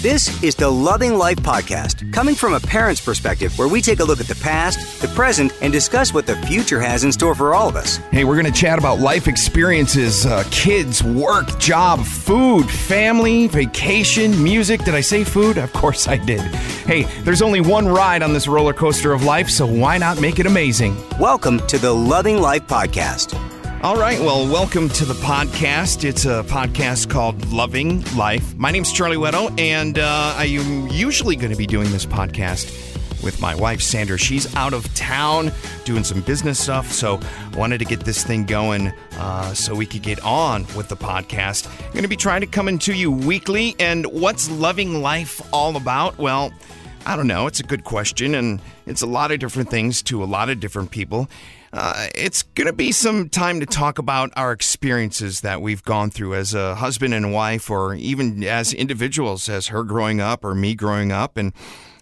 This is the Loving Life Podcast, coming from a parent's perspective, where we take a look at the past, the present, and discuss what the future has in store for all of us. Hey, we're going to chat about life experiences, uh, kids, work, job, food, family, vacation, music. Did I say food? Of course I did. Hey, there's only one ride on this roller coaster of life, so why not make it amazing? Welcome to the Loving Life Podcast. All right, well, welcome to the podcast. It's a podcast called Loving Life. My name's Charlie Weddle, and uh, I am usually going to be doing this podcast with my wife, Sandra. She's out of town doing some business stuff, so I wanted to get this thing going uh, so we could get on with the podcast. I'm going to be trying to come into you weekly, and what's Loving Life all about? Well, I don't know. It's a good question, and it's a lot of different things to a lot of different people. Uh, it's going to be some time to talk about our experiences that we've gone through as a husband and wife, or even as individuals, as her growing up or me growing up, and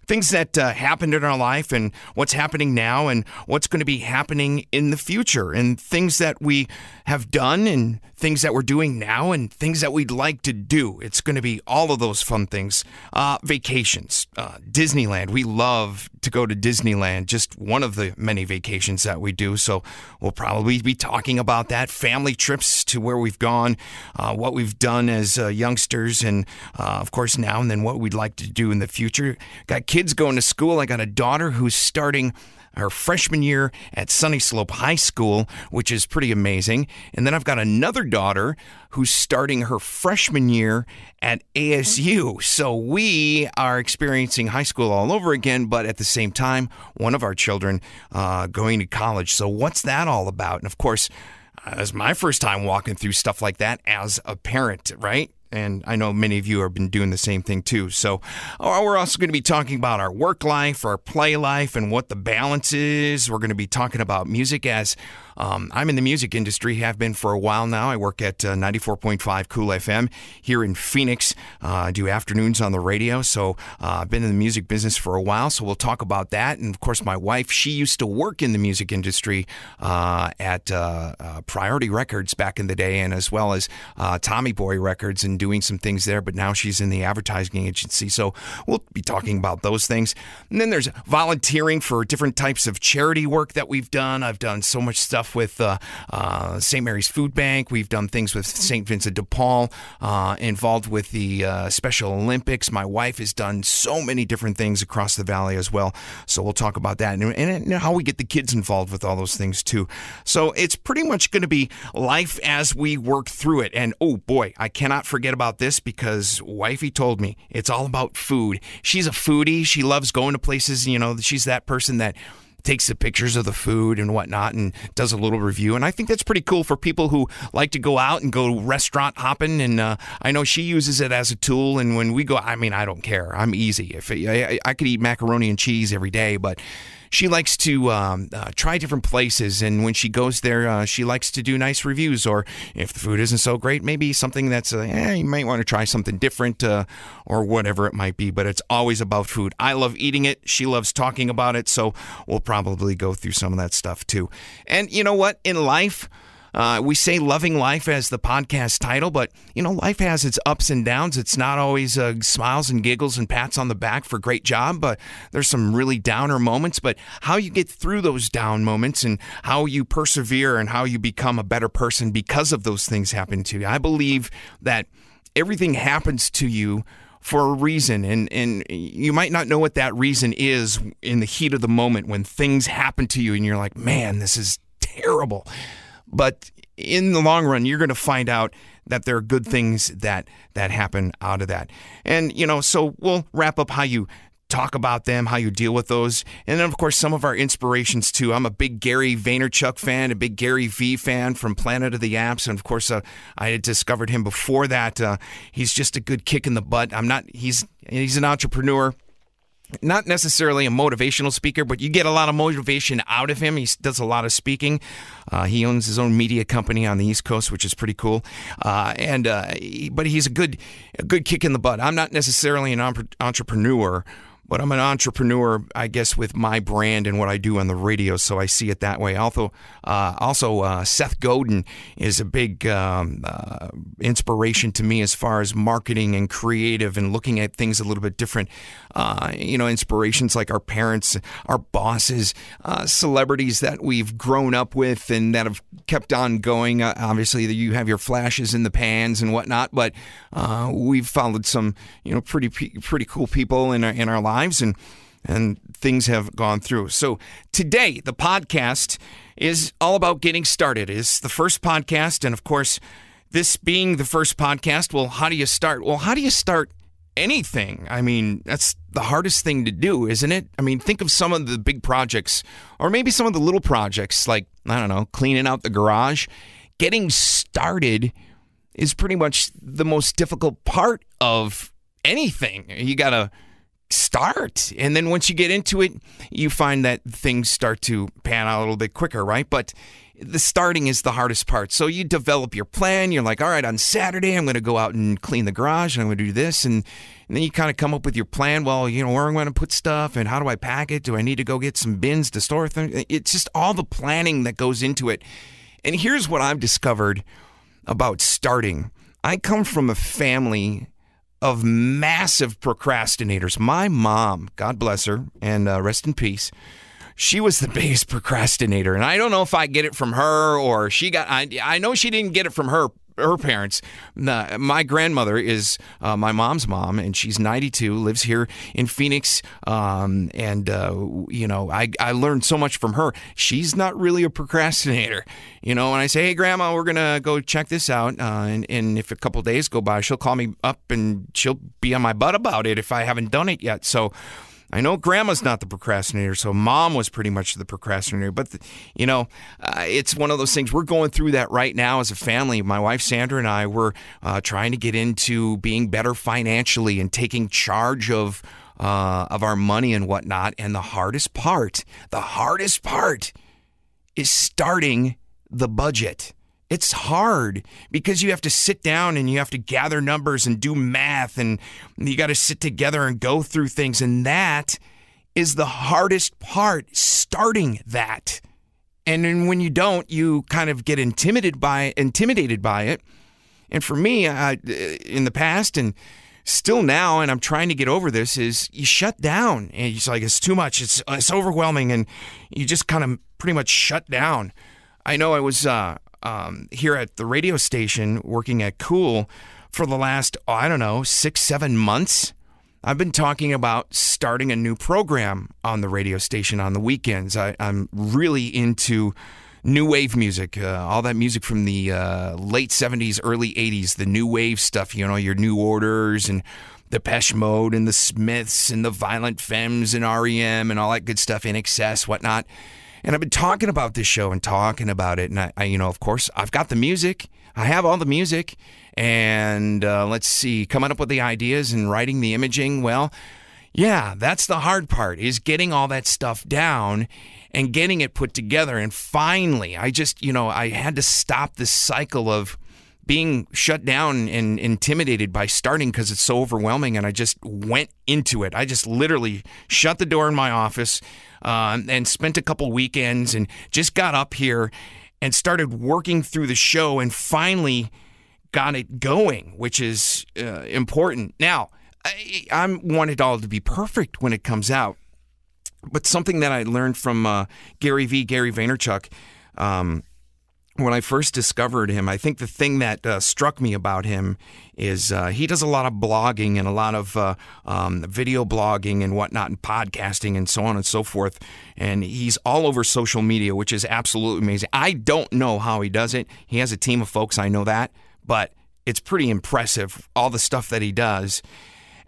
things that uh, happened in our life and what's happening now and what's going to be happening in the future and things that we have done and things that we're doing now and things that we'd like to do. It's going to be all of those fun things. Uh, vacations, uh, Disneyland. We love to go to Disneyland, just one of the many vacations that we do. So we'll probably be talking about that. Family trips to where we've gone, uh, what we've done as uh, youngsters, and uh, of course now and then what we'd like to do in the future. Got kids going to school. I got a daughter who's starting her freshman year at Sunnyslope High School, which is pretty amazing. And then I've got another daughter who's starting her freshman year at ASU. So we are experiencing high school all over again, but at the same time, one of our children uh, going to college. So what's that all about? And of course, uh, it's my first time walking through stuff like that as a parent, right? And I know many of you have been doing the same thing too. So, uh, we're also going to be talking about our work life, our play life, and what the balance is. We're going to be talking about music as um, I'm in the music industry, have been for a while now. I work at uh, 94.5 Cool FM here in Phoenix. Uh, I do afternoons on the radio, so uh, I've been in the music business for a while. So we'll talk about that. And of course, my wife, she used to work in the music industry uh, at uh, Priority Records back in the day, and as well as Tommy Boy Records, and doing some things there. But now she's in the advertising agency, so we'll be talking about those things. And then there's volunteering for different types of charity work that we've done. I've done so much stuff stuff with uh, uh, St. Mary's Food Bank. We've done things with St. Vincent de Paul, uh, involved with the uh, Special Olympics. My wife has done so many different things across the valley as well. So we'll talk about that and, and how we get the kids involved with all those things too. So it's pretty much going to be life as we work through it. And oh boy, I cannot forget about this because wifey told me it's all about food. She's a foodie. She loves going to places. You know, she's that person that takes the pictures of the food and whatnot and does a little review. And I think that's pretty cool for people who like to go out and go restaurant hopping. And uh, I know she uses it as a tool. And when we go, I mean, I don't care. I'm easy. If I, I could eat macaroni and cheese every day, but she likes to um, uh, try different places, and when she goes there, uh, she likes to do nice reviews. Or if the food isn't so great, maybe something that's uh, eh, you might want to try something different, uh, or whatever it might be. But it's always about food. I love eating it. She loves talking about it. So we'll probably go through some of that stuff too. And you know what? In life. Uh, we say loving life as the podcast title, but you know, life has its ups and downs. It's not always uh, smiles and giggles and pats on the back for great job, but there's some really downer moments. But how you get through those down moments and how you persevere and how you become a better person because of those things happen to you. I believe that everything happens to you for a reason and and you might not know what that reason is in the heat of the moment when things happen to you and you're like man this is terrible but in the long run, you're going to find out that there are good things that that happen out of that. And you know, so we'll wrap up how you talk about them, how you deal with those. And then, of course, some of our inspirations too. I'm a big Gary Vaynerchuk fan, a big Gary V fan from Planet of the Apps. And of course, uh, I had discovered him before that. Uh, he's just a good kick in the butt. I'm not, he's, he's an entrepreneur not necessarily a motivational speaker, but you get a lot of motivation out of him. He does a lot of speaking. Uh, he owns his own media company on the East Coast, which is pretty cool. Uh, and uh, but he's a good, a good kick in the butt. I'm not necessarily an entrepreneur, but I'm an entrepreneur, I guess, with my brand and what I do on the radio, so I see it that way. Also, uh, also uh, Seth Godin is a big um, uh, inspiration to me as far as marketing and creative and looking at things a little bit different. Uh, you know, inspirations like our parents, our bosses, uh, celebrities that we've grown up with and that have kept on going. Uh, obviously, you have your flashes in the pans and whatnot, but we've followed some, you know, pretty pretty cool people in our in our lives lives and and things have gone through. So today the podcast is all about getting started. It's the first podcast and of course this being the first podcast, well how do you start? Well, how do you start anything? I mean, that's the hardest thing to do, isn't it? I mean, think of some of the big projects or maybe some of the little projects like I don't know, cleaning out the garage. Getting started is pretty much the most difficult part of anything. You got to start. And then once you get into it, you find that things start to pan out a little bit quicker, right? But the starting is the hardest part. So you develop your plan. You're like, all right, on Saturday, I'm going to go out and clean the garage and I'm going to do this. And, and then you kind of come up with your plan. Well, you know, where I'm going to put stuff and how do I pack it? Do I need to go get some bins to store things? It's just all the planning that goes into it. And here's what I've discovered about starting I come from a family of massive procrastinators. My mom, God bless her, and uh, rest in peace, she was the biggest procrastinator. And I don't know if I get it from her or she got, I, I know she didn't get it from her her parents. my grandmother is uh, my mom's mom, and she's 92, lives here in Phoenix. Um, and, uh, you know, I, I learned so much from her. She's not really a procrastinator. You know, when I say, hey, grandma, we're going to go check this out. Uh, and, and if a couple days go by, she'll call me up and she'll be on my butt about it if I haven't done it yet. So, I know grandma's not the procrastinator, so mom was pretty much the procrastinator. But, the, you know, uh, it's one of those things. We're going through that right now as a family. My wife, Sandra, and I were uh, trying to get into being better financially and taking charge of. Uh, of our money and whatnot. And the hardest part, the hardest part is starting the budget. It's hard because you have to sit down and you have to gather numbers and do math and you got to sit together and go through things. And that is the hardest part, starting that. And then when you don't, you kind of get intimidated by intimidated by it. And for me, uh, in the past and still now, and I'm trying to get over this, is you shut down and it's like it's too much, it's it's overwhelming, and you just kind of pretty much shut down. I know I was uh, um, here at the radio station working at Cool for the last, oh, I don't know, six, seven months. I've been talking about starting a new program on the radio station on the weekends. I, am really into new wave music, uh, all that music from the uh, late 70s, early 80s, the new wave stuff, you know, your new orders and Depeche Mode and the Smiths and the Violent Femmes and REM and all that good stuff, INXS, whatnot. And I've been talking about this show and talking about it. And I, I you know, of course, I've got the music. I have all the music. And uh, let's see, coming up with the ideas and writing the imaging. Well, yeah, that's the hard part is getting all that stuff down and getting it put together. And finally, I just, you know, I had to stop this cycle of being shut down and intimidated by starting because it's so overwhelming. And I just went into it. I just literally shut the door in my office, uh, and spent a couple weekends and just got up here and started working through the show and finally got it going, which is uh, important. Now, I, I want it all to be perfect when it comes out. But something that I learned from uh, Gary V, Gary Vaynerchuk, um, when I first discovered him, I think the thing that uh, struck me about him is uh, he does a lot of blogging and a lot of uh, um, video blogging and whatnot, and podcasting and so on and so forth. And he's all over social media, which is absolutely amazing. I don't know how he does it. He has a team of folks, I know that, but it's pretty impressive, all the stuff that he does.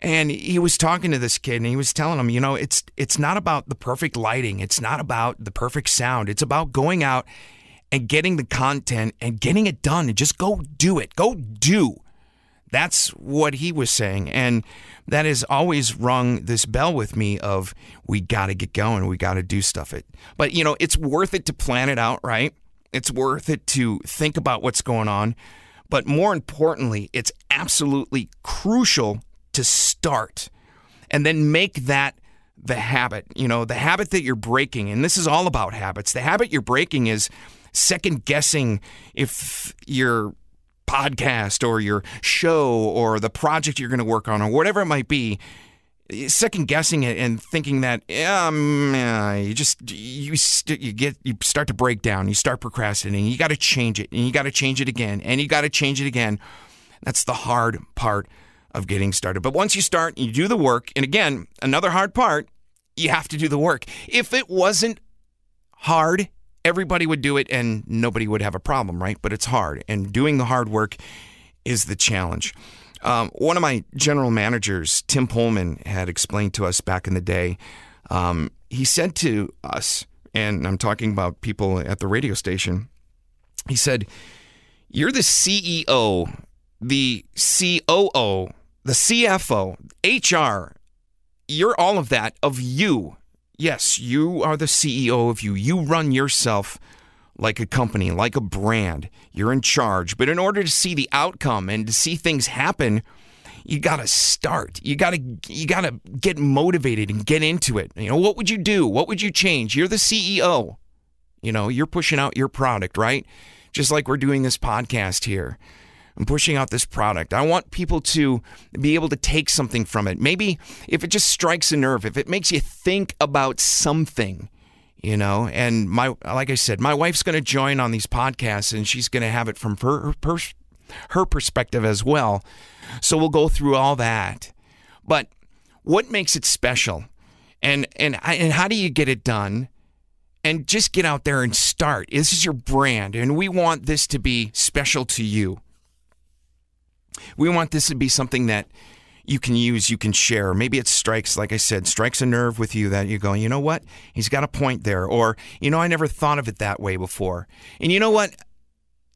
And he was talking to this kid and he was telling him, you know, it's it's not about the perfect lighting. It's not about the perfect sound. It's about going out and getting the content and getting it done and just go do it. Go do. That's what he was saying. And that has always rung this bell with me of we got to get going. We got to do stuff it. But you know, it's worth it to plan it out, right? It's worth it to think about what's going on. But more importantly, it's absolutely crucial to start and then make that the habit, you know, the habit that you're breaking. And this is all about habits. The habit you're breaking is second guessing if your podcast or your show or the project you're going to work on or whatever it might be second guessing it and thinking that um, you just you st- you get you start to break down you start procrastinating you got to change it and you got to change it again and you got to change it again that's the hard part of getting started. But once you start you do the work and again another hard part you have to do the work. If it wasn't hard everybody would do it and nobody would have a problem right but it's hard and doing the hard work is the challenge um, one of my general managers, Tim Pullman, had explained to us back in the day. Um, he said to us, and I'm talking about people at the radio station, he said, You're the CEO, the COO, the CFO, HR, you're all of that of you. Yes, you are the CEO of you. You run yourself like a company, like a brand. You're in charge. But in order to see the outcome and to see things happen, you got to start. You got to you got to get motivated and get into it. You know, what would you do? What would you change? You're the CEO. You know, you're pushing out your product, right? Just like we're doing this podcast here. I'm pushing out this product. I want people to be able to take something from it. Maybe if it just strikes a nerve, if it makes you think about something, you know and my like i said my wife's going to join on these podcasts and she's going to have it from her, her, her perspective as well. So we'll go through all that. But what makes it special? And and and how do you get it done? And just get out there and start. This is your brand and we want this to be special to you we want this to be something that you can use, you can share. Maybe it strikes, like I said, strikes a nerve with you that you go, you know what? He's got a point there. Or, you know, I never thought of it that way before. And you know what?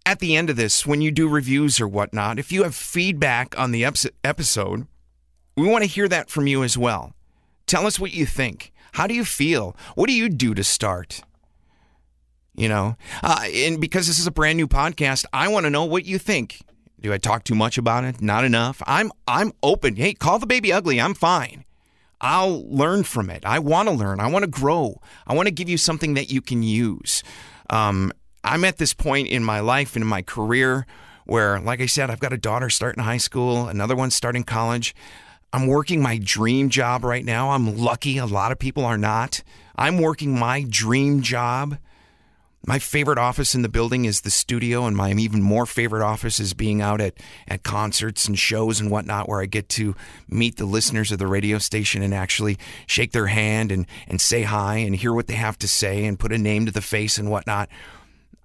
At the end of this, when you do reviews or whatnot, if you have feedback on the episode, we want to hear that from you as well. Tell us what you think. How do you feel? What do you do to start? You know, uh, and because this is a brand new podcast, I want to know what you think. Do I talk too much about it? Not enough. I'm I'm open. Hey, call the baby ugly. I'm fine. I'll learn from it. I want to learn. I want to grow. I want to give you something that you can use. Um, I'm at this point in my life and in my career where, like I said, I've got a daughter starting high school, another one starting college. I'm working my dream job right now. I'm lucky. A lot of people are not. I'm working my dream job. My favorite office in the building is the studio, and my even more favorite office is being out at, at concerts and shows and whatnot, where I get to meet the listeners of the radio station and actually shake their hand and, and say hi and hear what they have to say and put a name to the face and whatnot.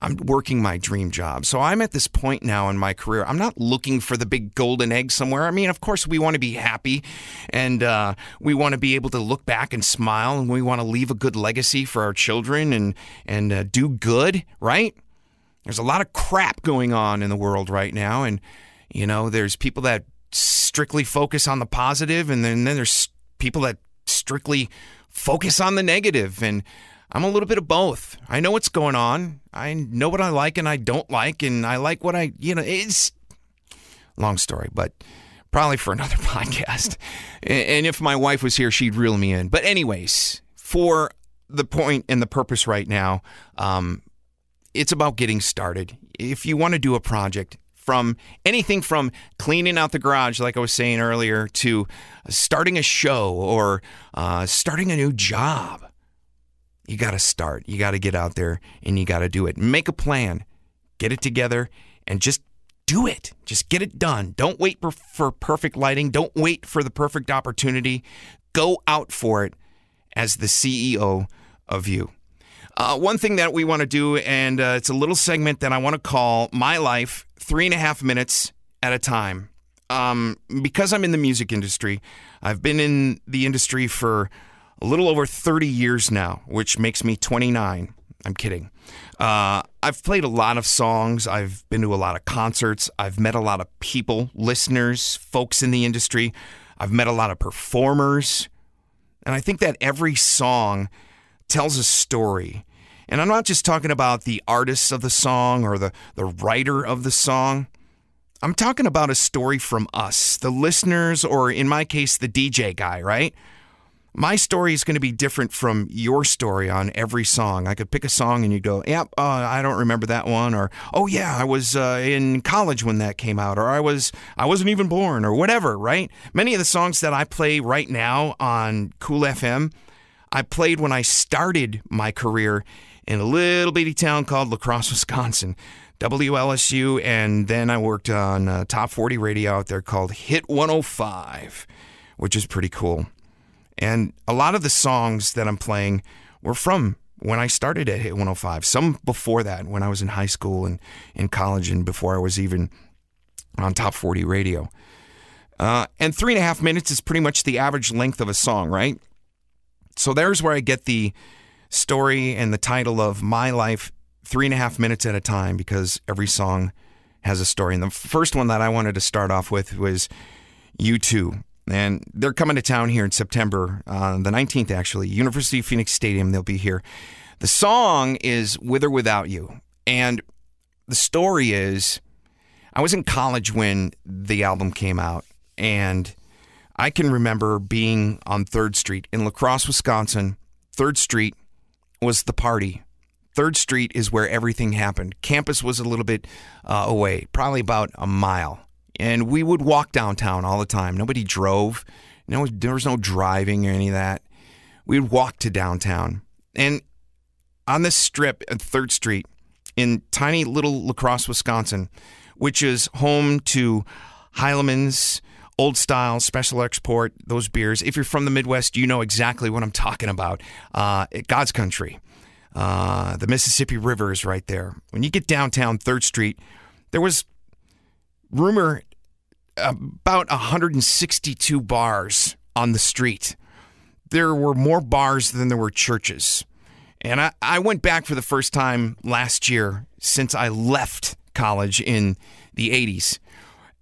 I'm working my dream job. So I'm at this point now in my career. I'm not looking for the big golden egg somewhere. I mean, of course, we want to be happy and uh, we want to be able to look back and smile and we want to leave a good legacy for our children and, and uh, do good, right? There's a lot of crap going on in the world right now. And, you know, there's people that strictly focus on the positive and then, then there's people that strictly focus on the negative. And, I'm a little bit of both. I know what's going on. I know what I like and I don't like, and I like what I, you know, it's long story, but probably for another podcast. And if my wife was here, she'd reel me in. But, anyways, for the point and the purpose right now, um, it's about getting started. If you want to do a project, from anything from cleaning out the garage, like I was saying earlier, to starting a show or uh, starting a new job you got to start. You got to get out there and you got to do it. Make a plan, get it together, and just do it. Just get it done. Don't wait for, for perfect lighting. Don't wait for the perfect opportunity. Go out for it as the CEO of you. Uh, one thing that we want to do, and uh, it's a little segment that I want to call My Life Three and a Half Minutes at a Time. Um, because I'm in the music industry, I've been in the industry for a little over 30 years now, which makes me 29. I'm kidding. Uh, I've played a lot of songs. I've been to a lot of concerts. I've met a lot of people, listeners, folks in the industry. I've met a lot of performers. And I think that every song tells a story. And I'm not just talking about the artists of the song or the, the writer of the song. I'm talking about a story from us, the listeners, or in my case, the DJ guy, right? My story is going to be different from your story on every song. I could pick a song and you go, "Yep, uh, I don't remember that one," or "Oh yeah, I was uh, in college when that came out," or "I was I wasn't even born," or whatever. Right? Many of the songs that I play right now on Cool FM, I played when I started my career in a little bitty town called La Crosse, Wisconsin. WLSU, and then I worked on Top 40 radio out there called Hit 105, which is pretty cool. And a lot of the songs that I'm playing were from when I started at Hit 105. Some before that, when I was in high school and in college, and before I was even on Top 40 radio. Uh, and three and a half minutes is pretty much the average length of a song, right? So there's where I get the story and the title of My Life three and a half minutes at a time because every song has a story. And the first one that I wanted to start off with was U2. And they're coming to town here in September, uh, the 19th, actually. University of Phoenix Stadium, they'll be here. The song is With or Without You. And the story is I was in college when the album came out. And I can remember being on 3rd Street in La Crosse, Wisconsin. 3rd Street was the party. Third Street is where everything happened. Campus was a little bit uh, away, probably about a mile. And we would walk downtown all the time. Nobody drove. No, there was no driving or any of that. We would walk to downtown. And on this strip at Third Street in tiny little La Crosse, Wisconsin, which is home to Heileman's, Old Style, Special Export, those beers. If you're from the Midwest, you know exactly what I'm talking about. Uh, God's Country. Uh, the Mississippi River is right there. When you get downtown Third Street, there was rumor about 162 bars on the street. There were more bars than there were churches. And I, I went back for the first time last year since I left college in the 80s.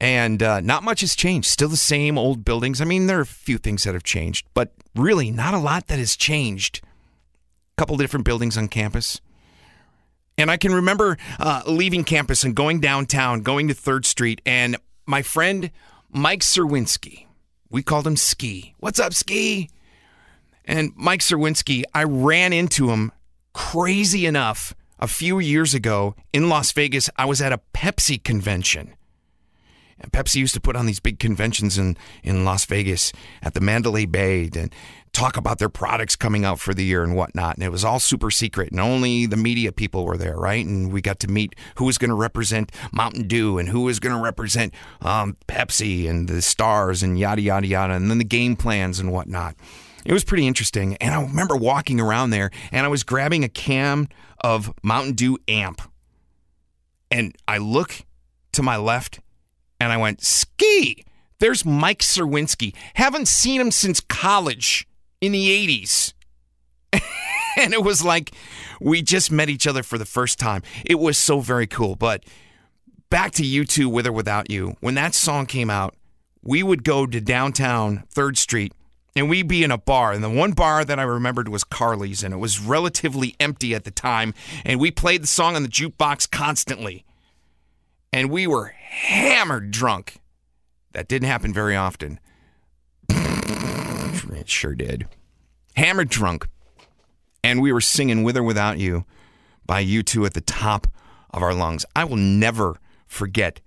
And uh, not much has changed. Still the same old buildings. I mean, there are a few things that have changed, but really not a lot that has changed A couple different buildings on campus. And I can remember uh, leaving campus and going downtown, going to Third Street, and my friend Mike Serwinski, we called him Ski. What's up, Ski? And Mike Serwinski, I ran into him crazy enough a few years ago in Las Vegas. I was at a Pepsi convention. And Pepsi used to put on these big conventions in, in Las Vegas at the Mandalay Bay and talk about their products coming out for the year and whatnot. And it was all super secret, and only the media people were there, right? And we got to meet who was going to represent Mountain Dew and who was going to represent um, Pepsi and the stars and yada, yada, yada, and then the game plans and whatnot. It was pretty interesting. And I remember walking around there and I was grabbing a can of Mountain Dew amp. And I look to my left and I went, Ski, there's Mike Serwinski. Haven't seen him since college in the 80s. and it was like we just met each other for the first time. It was so very cool. But back to U2, with or without you. When that song came out, we would go to downtown 3rd Street and we'd be in a bar. And the one bar that I remembered was Carly's, and it was relatively empty at the time. And we played the song on the jukebox constantly. And we were hammered drunk. That didn't happen very often. it sure did. Hammered drunk. And we were singing With or Without You by U2 at the top of our lungs. I will never forget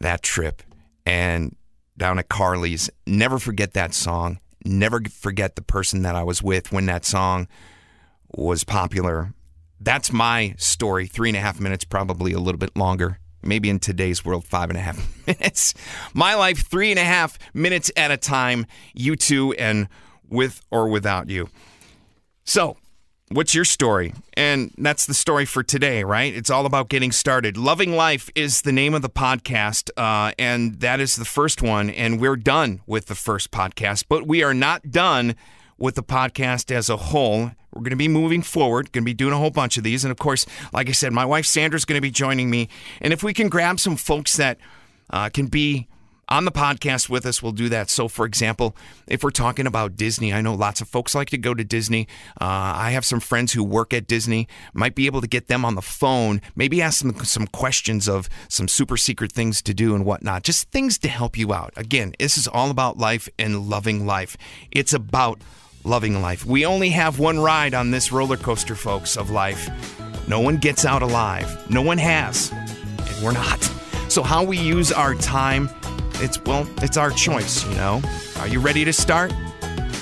that trip and down at Carly's. Never forget that song. Never forget the person that I was with when that song was popular. That's my story. Three and a half minutes, probably a little bit longer. Maybe in today's world, five and a half minutes. My life, three and a half minutes at a time. U2 and with or without you. So, What's your story? And that's the story for today, right? It's all about getting started. Loving Life is the name of the podcast, uh, and that is the first one. And we're done with the first podcast, but we are not done with the podcast as a whole. We're going to be moving forward, going to be doing a whole bunch of these. And of course, like I said, my wife Sandra's going to be joining me. And if we can grab some folks that uh, can be on the podcast with us, we'll do that. So, for example, if we're talking about Disney, I know lots of folks like to go to Disney. Uh, I have some friends who work at Disney. Might be able to get them on the phone, maybe ask them some questions of some super secret things to do and whatnot. Just things to help you out. Again, this is all about life and loving life. It's about loving life. We only have one ride on this roller coaster, folks, of life. No one gets out alive. No one has. And we're not. So, how we use our time it's well, it's our choice, you know. Are you ready to start?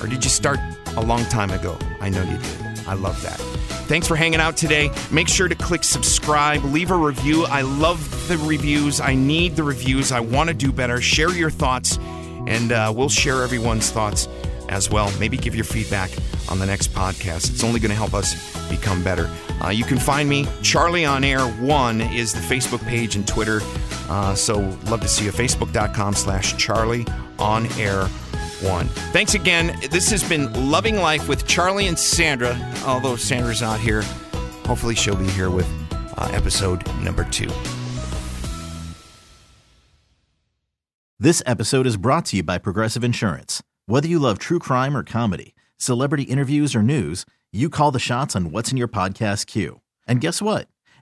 Or did you start a long time ago? I know you did. I love that. Thanks for hanging out today. Make sure to click subscribe, leave a review. I love the reviews. I need the reviews. I want to do better. Share your thoughts, and uh, we'll share everyone's thoughts as well. Maybe give your feedback on the next podcast. It's only going to help us become better. Uh, you can find me. Charlie on Air One is the Facebook page and Twitter. Uh, so love to see you. Facebook.com slash Charlie on Air One. Thanks again. This has been Loving Life with Charlie and Sandra. Although Sandra's not here, hopefully she'll be here with uh, episode number two. This episode is brought to you by Progressive Insurance. Whether you love true crime or comedy, celebrity interviews or news, you call the shots on what's in your podcast queue. And guess what?